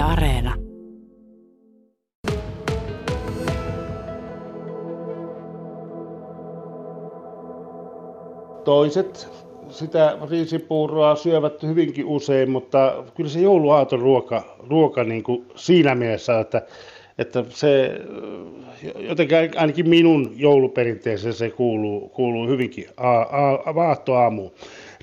Areena. Toiset sitä riisipuuroa syövät hyvinkin usein, mutta kyllä se jouluaaton ruoka, ruoka niin kuin siinä mielessä, että, että se jotenkin ainakin minun jouluperinteeseen se kuuluu, kuuluu hyvinkin vaahtoaamuun.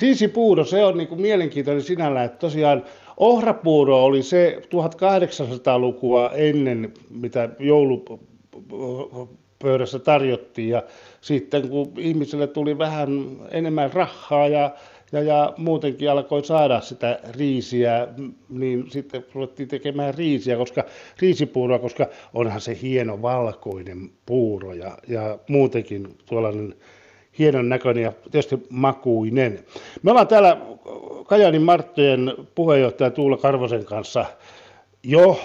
Riisipuuro, se on niin kuin mielenkiintoinen sinällään, että tosiaan ohrapuuro oli se 1800-lukua ennen, mitä joulupöydässä tarjottiin. Ja sitten kun ihmisille tuli vähän enemmän rahaa ja, ja, ja muutenkin alkoi saada sitä riisiä, niin sitten ruvettiin tekemään riisiä, koska riisipuuroa, koska onhan se hieno valkoinen puuro ja, ja muutenkin tuollainen hienon näköinen ja tietysti makuinen. Me ollaan täällä Kajanin Marttojen puheenjohtaja Tuula Karvosen kanssa jo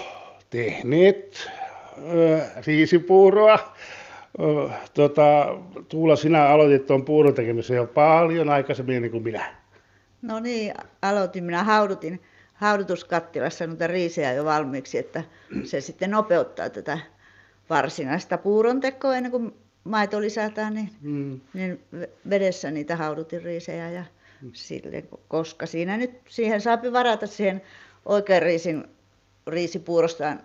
tehneet riisipuuroa tota, Tuula, sinä aloitit tuon puuron tekemisen jo paljon aikaisemmin niin kuin minä. No niin, aloitin. Minä haudutin haudutuskattilassa noita riisejä jo valmiiksi, että se sitten nopeuttaa tätä varsinaista puuron tekoa ennen kuin maito lisätään, niin, mm. niin vedessä niitä haudutin riisejä ja mm. sille, koska siinä nyt siihen saapi varata siihen oikean riisin riisipuurostaan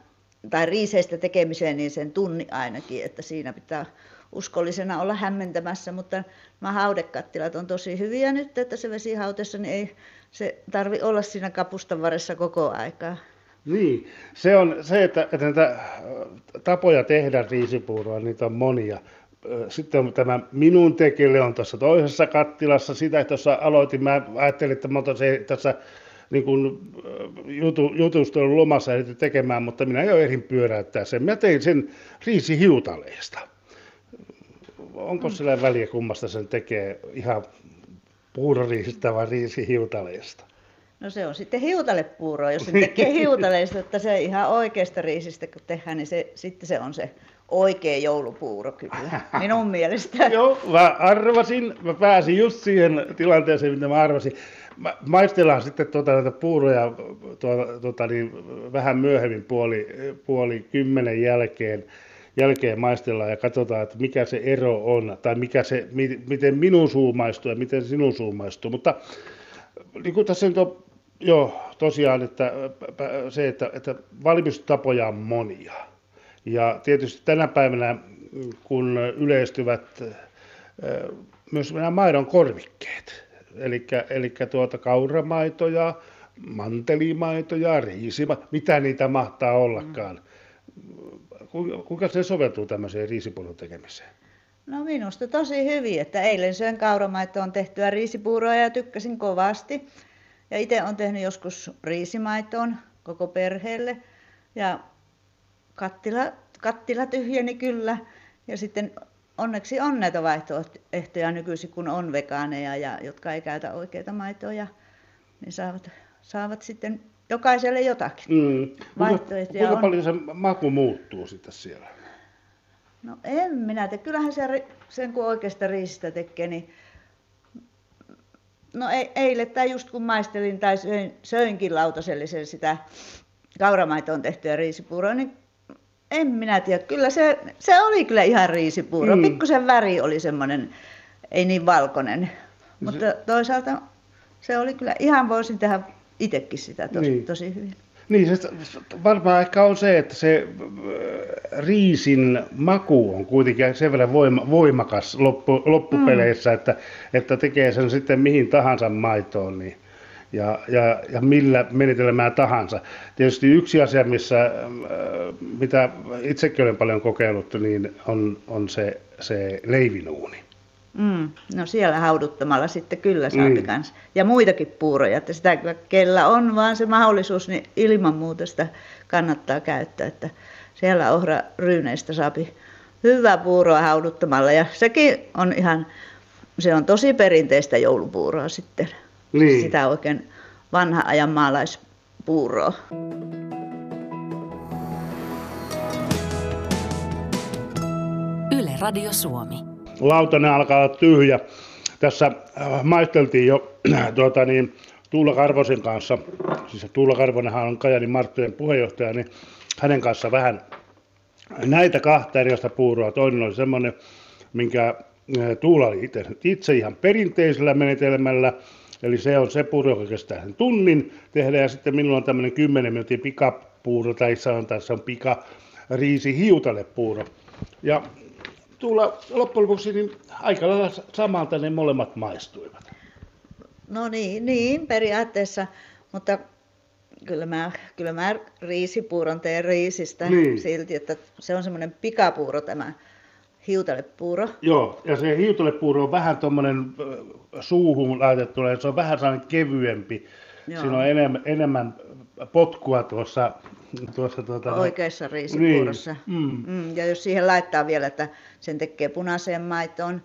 tai riiseistä tekemiseen niin sen tunni ainakin, että siinä pitää uskollisena olla hämmentämässä, mutta nämä haudekattilat on tosi hyviä nyt, että se vesihautessa niin ei se tarvi olla siinä kapustan varressa koko aikaa. Niin, se on se, että, että näitä tapoja tehdä riisipuuroa, niitä on monia. Sitten tämä minun tekille on tuossa toisessa kattilassa. Sitä tuossa aloitin, mä ajattelin, että mä se tässä niin kuin jutu, jutustelun lomassa ehditty tekemään, mutta minä jo ehdin pyöräyttää sen. Mä tein sen riisihiutaleesta. Onko sillä väliä, kummasta sen tekee ihan puuroriisistä vai riisihiutaleesta? No se on sitten hiutalepuuro, jos se tekee hiutaleista, että se ihan oikeasta riisistä kun tehdään, niin se, sitten se on se oikea joulupuuro kyllä, minun mielestä. Joo, mä arvasin, mä pääsin just siihen tilanteeseen, mitä mä arvasin maistellaan sitten tuota, näitä puuroja tuota, tuota, niin vähän myöhemmin puoli, puoli kymmenen jälkeen, jälkeen maistellaan ja katsotaan, että mikä se ero on, tai mikä se, miten minun suu maistuu ja miten sinun suu maistuu. Mutta niin kuin tässä nyt on jo tosiaan, että se, että, että valmistustapoja on monia. Ja tietysti tänä päivänä, kun yleistyvät myös nämä maidon korvikkeet, eli tuota kauramaitoja, mantelimaitoja, riisimaitoja, mitä niitä mahtaa ollakaan. Kuinka se soveltuu tämmöiseen riisipuuron tekemiseen? No minusta tosi hyvin, että eilen söin kauramaitoon tehtyä riisipuuroa ja tykkäsin kovasti. Ja itse olen tehnyt joskus riisimaitoon koko perheelle ja kattila, kattila tyhjeni kyllä. Ja sitten onneksi on näitä vaihtoehtoja nykyisin, kun on vegaaneja ja jotka ei käytä oikeita maitoja, niin saavat, saavat sitten jokaiselle jotakin. Mm. Vaihtoehtoja kuinka, kuinka paljon se maku muuttuu sitten siellä? No en minä tee. Kyllähän se, sen kun oikeasta riisistä tekee, niin No eilen tai just kun maistelin tai söin, söinkin lautasellisen sitä kauramaitoon tehtyä riisipuuroa, niin en minä tiedä. Kyllä se, se oli kyllä ihan riisipuuro. Mm. Pikkusen väri oli semmoinen, ei niin valkoinen. Mutta toisaalta se oli kyllä, ihan voisin tehdä itsekin sitä tosi, niin. tosi hyvin. Niin, se varmaan ehkä on se, että se äh, riisin maku on kuitenkin sen verran voima, voimakas loppu, loppupeleissä, mm. että, että tekee sen sitten mihin tahansa maitoon. Niin ja, ja, ja millä menetelmää tahansa. Tietysti yksi asia, missä, äh, mitä itsekin olen paljon kokeillut, niin on, on se, se leivinuuni. Mm, no siellä hauduttamalla sitten kyllä saa mm. kanssa. Ja muitakin puuroja, että sitä kyllä kellä on vaan se mahdollisuus, niin ilman muuta sitä kannattaa käyttää. Että siellä ohra ryyneistä saapi hyvää puuroa hauduttamalla ja sekin on ihan, se on tosi perinteistä joulupuuroa sitten niin. sitä oikein vanha ajan maalaispuuroa. Yle Radio Suomi. Lautanen alkaa olla tyhjä. Tässä äh, maisteltiin jo tuota niin, Tuula Karvosen kanssa, siis Tuula Karvonenhan on Kajanin Marttojen puheenjohtaja, niin hänen kanssa vähän näitä kahta erilaista puuroa. Toinen oli semmoinen, minkä Tuula oli itse, itse ihan perinteisellä menetelmällä, eli se on se puuro, joka kestää sen tunnin tehdä, ja sitten minulla on tämmöinen 10 minuutin pikapuuro, tai sanotaan, että se on pika riisi hiutale puuro. Ja Tuula loppujen lopuksi niin aika lailla samalta ne molemmat maistuivat. No niin, niin periaatteessa, mutta kyllä mä, kyllä mä riisipuuron teen riisistä Niin. silti, että se on semmoinen pikapuuro tämä hiutalepuuro. Joo, ja se hiutalepuuro on vähän tuommoinen suuhun laitettu, se on vähän sellainen kevyempi. Joo. Siinä on enemmän, enemmän potkua tuossa, tuossa tuota, Oikeassa riisipuurossa. Niin, mm. Mm, ja jos siihen laittaa vielä, että sen tekee punaiseen maitoon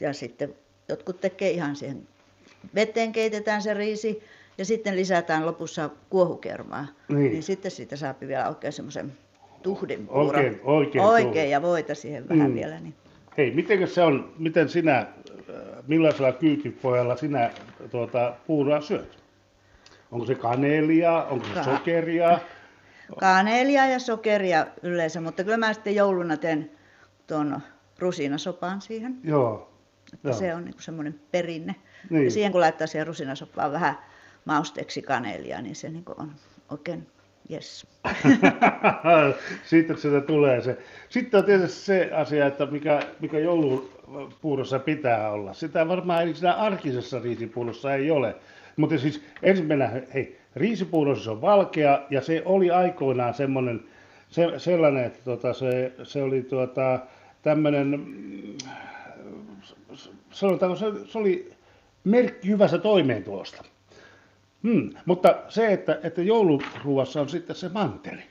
ja sitten jotkut tekee ihan siihen veteen keitetään se riisi ja sitten lisätään lopussa kuohukermaa. Niin. niin sitten siitä saa vielä oikein semmoisen tuhdin puuron. Oikein, oikein Oikein ja voita siihen vähän Mm. vielä. Niin. Hei, miten se on, miten sinä, äh, millaisella kyytipojalla sinä tuota, puuroa syöt? Onko se kaneelia, onko se Ka- sokeria? Kaneelia ja sokeria yleensä, mutta kyllä mä sitten jouluna teen tuon rusinasopan siihen. Joo. Että Joo. se on niin semmoinen perinne. Niin. Ja siihen kun laittaa siihen rusinasoppaan vähän mausteeksi kaneelia, niin se niin on oikein yes. Sitten sieltä tulee se. Sitten on tietysti se asia, että mikä, mikä joulupuurossa pitää olla. Sitä varmaan ei siinä arkisessa riisipuurossa ei ole. Mutta siis ensimmäisenä, hei, riisipuuro siis on valkea ja se oli aikoinaan semmoinen, se, sellainen, että tota, se, se oli tuota, tämmöinen, sanotaanko se, se oli merkki hyvästä toimeentulosta. Hmm. Mutta se, että, että jouluruuassa on sitten se manteli.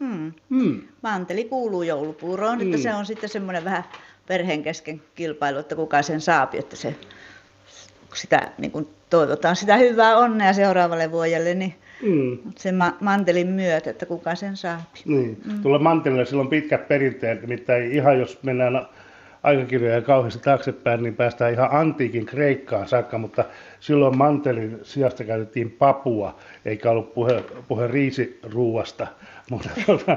Hmm. Hmm. Manteli kuuluu joulupuuroon, että Mm. se on sitten semmoinen vähän perheen kesken kilpailu, että kuka sen saapi, että se sitä niin kuin toivotaan sitä hyvää onnea seuraavalle vuodelle, niin Hmm. sen ma- mantelin myötä, että kuka sen saapi. Niin. Mm. Tuolla mantelilla sillä on pitkät perinteet, nimittäin ihan jos mennään aikakirjoja kauheasti taaksepäin, niin päästään ihan antiikin Kreikkaan saakka, mutta silloin mantelin sijasta käytettiin papua, eikä ollut puhe, puhe riisiruuasta. Mutta, tuota,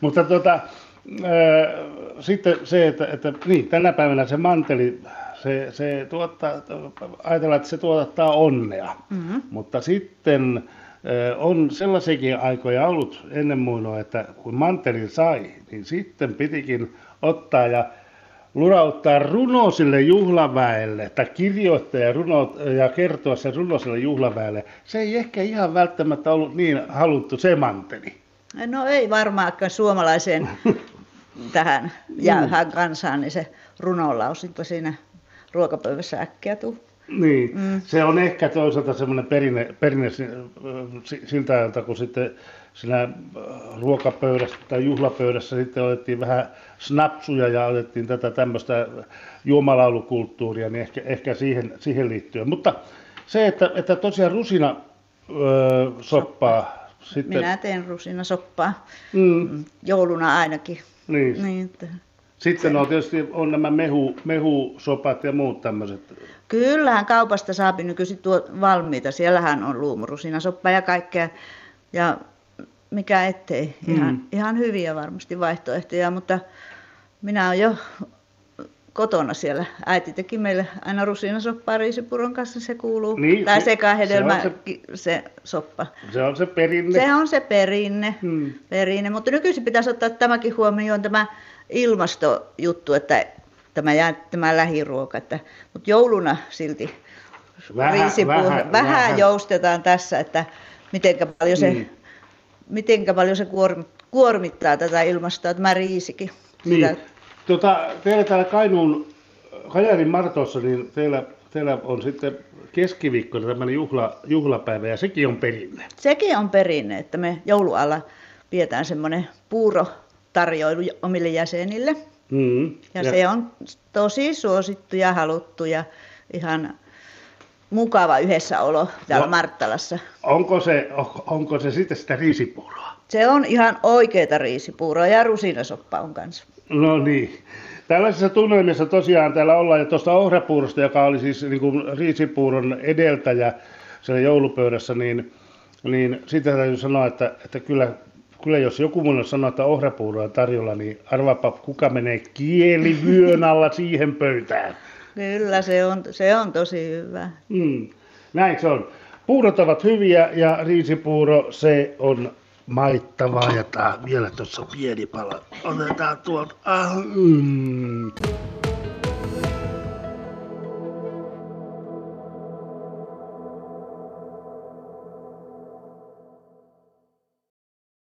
mutta tuota, ää, sitten se, että, että niin, tänä päivänä se manteli, se, se tuottaa, ajatellaan, että se tuottaa onnea. Mm-hmm. Mutta sitten on sellaisiakin aikoja ollut ennen muinoa, että kun mantelin sai, niin sitten pitikin ottaa ja lurauttaa runo sille juhlaväelle, tai kirjoittaa ja, runo, ja kertoa se runo sille juhlaväelle. Se ei ehkä ihan välttämättä ollut niin haluttu se manteli. No ei varmaankaan suomalaiseen tähän jäähään kansaan, niin se runonlausinto siinä ruokapöydässä äkkiä tuu. Niin, mm. se on ehkä toisaalta semmoinen perinne, perinne si- si- siltä ajalta, kun sitten siinä äh, ruokapöydässä tai juhlapöydässä sitten otettiin vähän snapsuja ja otettiin tätä tämmöistä juomalaulukulttuuria, niin ehkä, ehkä siihen, siihen liittyen. Mutta se, että, että tosiaan rusina öö, soppaa sitten... Minä teen rusinasoppaa Mm, jouluna ainakin. niin. Niin, että Sitten on tietysti on nämä mehu, mehusopat ja muut tämmöiset. Kyllähän kaupasta saapi nykyisin tuo valmiita. Siellähän on luumurusinasoppa ja kaikkea. Ja mikä ettei. Ihan, Mm. ihan hyviä varmasti vaihtoehtoja, mutta minä olen jo kotona siellä. Äiti teki meille aina rusinasoppaa riisipuron kanssa, se kuuluu. Niin, tai se- sekahedelmä, se se, on se soppa. Se on se perinne. Se on se perinne. Mm. perinne. Mutta nykyisin pitäisi ottaa tämäkin huomioon, tämä ilmastojuttu, että tämä, jää, tämä lähiruoka. Että, mutta jouluna silti Vähän- riisipuuro- vähän- vähän, vähän. joustetaan tässä, että mitenkä paljon se, Niin. mitenkä paljon se kuorm, kuormittaa tätä ilmastoa, tämä riisikin. Niin. Sitä- Tota, teillä täällä Kainuun, Kajanin Martossa, niin teillä, teillä on sitten keskiviikkona tämmöinen juhla, juhlapäivä ja sekin on perinne. Sekin on perinne, että me joulualla pidetään semmoinen puurotarjoilu omille jäsenille. Mm. Ja, ja se on tosi suosittu ja haluttu ja ihan mukava yhdessäolo täällä No. Marttalassa. Onko se, on- onko se sitten sitä riisipuuroa? Se on ihan oikeita riisipuuroa ja rusinasoppa on kanssa. No niin. Tällaisessa tunnelmissa tosiaan täällä ollaan ja tuosta ohrapuurosta, joka oli siis niin kuin riisipuuron edeltäjä, siellä joulupöydässä, niin, niin siitä täytyy sanoa, että, että kyllä, kyllä jos joku mun sanoo, että ohrapuuro on tarjolla, niin arvaapa kuka menee kielivyön alla siihen pöytään. Kyllä, se on, se on tosi hyvä. Mm, näin se on. Puurot ovat hyviä ja riisipuuro, se on maittavaa ja tää vielä tuossa pieni pala. Otetaan tuolta. Ah, mm.